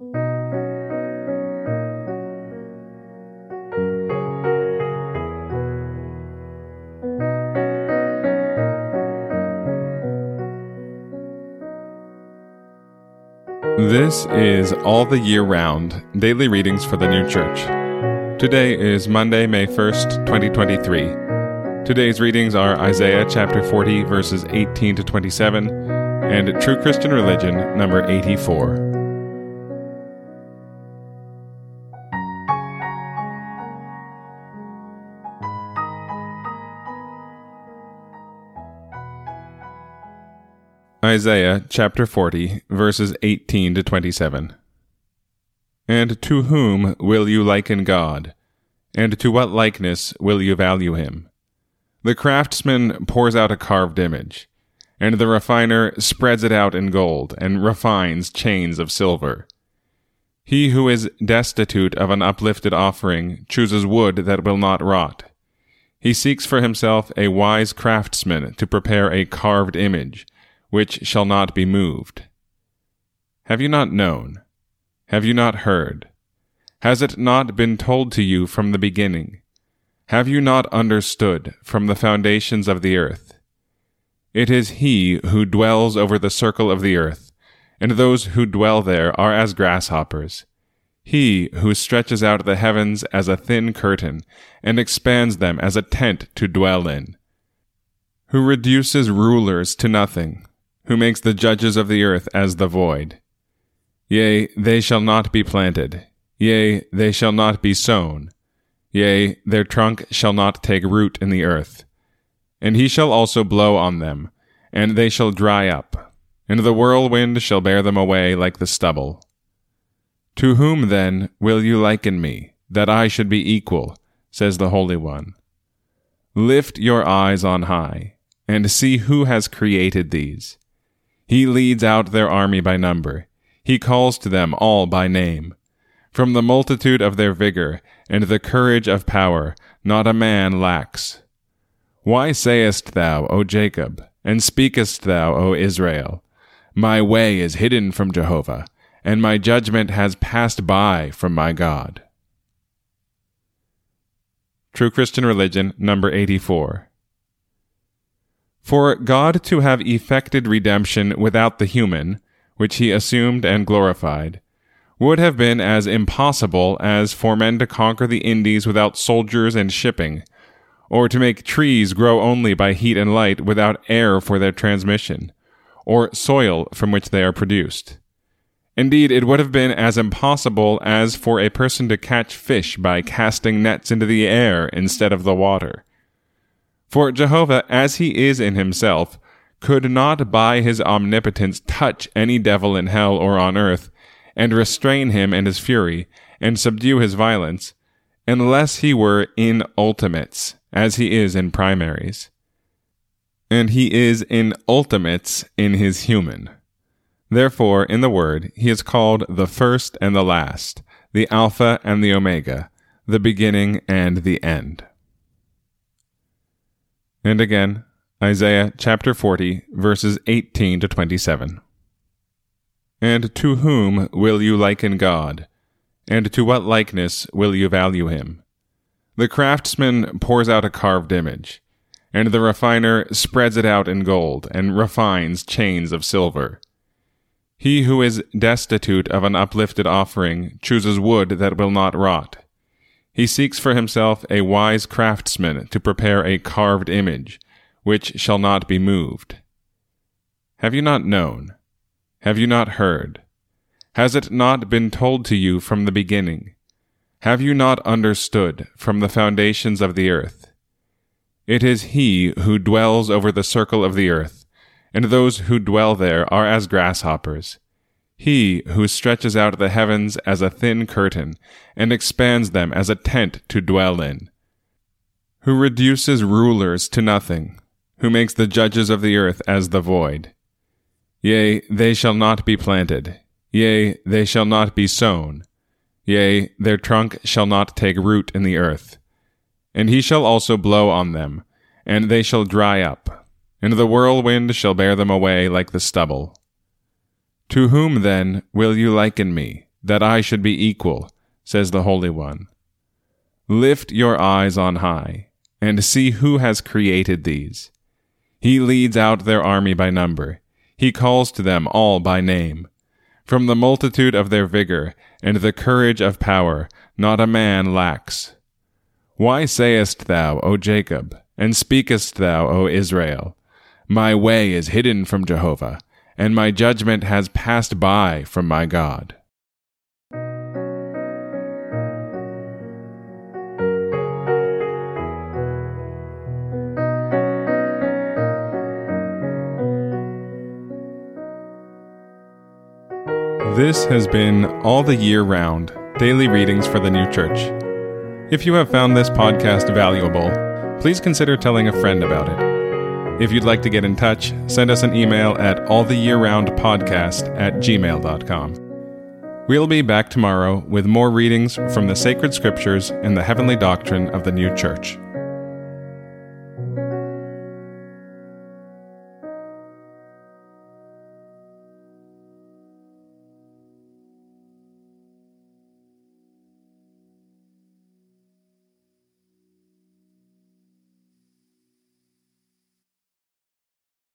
This is All the Year Round Daily Readings for the New Church. Today is Monday, May 1st, 2023. Today's readings are Isaiah chapter 40, verses 18 to 27, and True Christian Religion, number 84. Isaiah chapter 40, verses 18 to 27. And to whom will you liken God? And to what likeness will you value him? The craftsman pours out a carved image, and the refiner spreads it out in gold, and refines chains of silver. He who is destitute of an uplifted offering chooses wood that will not rot. He seeks for himself a wise craftsman to prepare a carved image which shall not be moved. Have you not known? Have you not heard? Has it not been told to you from the beginning? Have you not understood from the foundations of the earth? It is he who dwells over the circle of the earth, and those who dwell there are as grasshoppers. He who stretches out the heavens as a thin curtain, and expands them as a tent to dwell in, who reduces rulers to nothing, who makes the judges of the earth as the void. Yea, they shall not be planted. Yea, they shall not be sown. Yea, their trunk shall not take root in the earth. And he shall also blow on them, and they shall dry up, and the whirlwind shall bear them away like the stubble. To whom then will you liken me, that I should be equal? says the Holy One. Lift your eyes on high, and see who has created these he leads out their army by number. He calls to them all by name. From the multitude of their vigor and the courage of power, not a man lacks. Why sayest thou, O Jacob, and speakest thou, O Israel? My way is hidden from Jehovah, and my judgment has passed by from my God. True Christian Religion, number 84. For God to have effected redemption without the human, which he assumed and glorified, would have been as impossible as for men to conquer the Indies without soldiers and shipping, or to make trees grow only by heat and light without air for their transmission, or soil from which they are produced. Indeed, it would have been as impossible as for a person to catch fish by casting nets into the air instead of the water for Jehovah, as he is in himself, could not by his omnipotence touch any devil in hell or on earth, and restrain him and his fury, and subdue his violence, unless he were in ultimates, as he is in primaries. And he is in ultimates in his human. Therefore, in the Word, he is called the first and the last, the Alpha and the Omega, the beginning and the end. And again, Isaiah chapter 40, verses 18 to 27. And to whom will you liken God? And to what likeness will you value him? The craftsman pours out a carved image, and the refiner spreads it out in gold, and refines chains of silver. He who is destitute of an uplifted offering chooses wood that will not rot he seeks for himself a wise craftsman to prepare a carved image, which shall not be moved. Have you not known? Have you not heard? Has it not been told to you from the beginning? Have you not understood from the foundations of the earth? It is he who dwells over the circle of the earth, and those who dwell there are as grasshoppers. He who stretches out the heavens as a thin curtain, and expands them as a tent to dwell in. Who reduces rulers to nothing, who makes the judges of the earth as the void. Yea, they shall not be planted. Yea, they shall not be sown. Yea, their trunk shall not take root in the earth. And he shall also blow on them, and they shall dry up, and the whirlwind shall bear them away like the stubble. To whom then will you liken me, that I should be equal, says the Holy One. Lift your eyes on high, and see who has created these. He leads out their army by number. He calls to them all by name. From the multitude of their vigor and the courage of power, not a man lacks. Why sayest thou, O Jacob, and speakest thou, O Israel, My way is hidden from Jehovah, and my judgment has passed by from my God? This has been All the Year Round Daily Readings for the New Church. If you have found this podcast valuable, please consider telling a friend about it. If you'd like to get in touch, send us an email at alltheyearroundpodcast at gmail.com. We'll be back tomorrow with more readings from the sacred scriptures and the heavenly doctrine of the new church.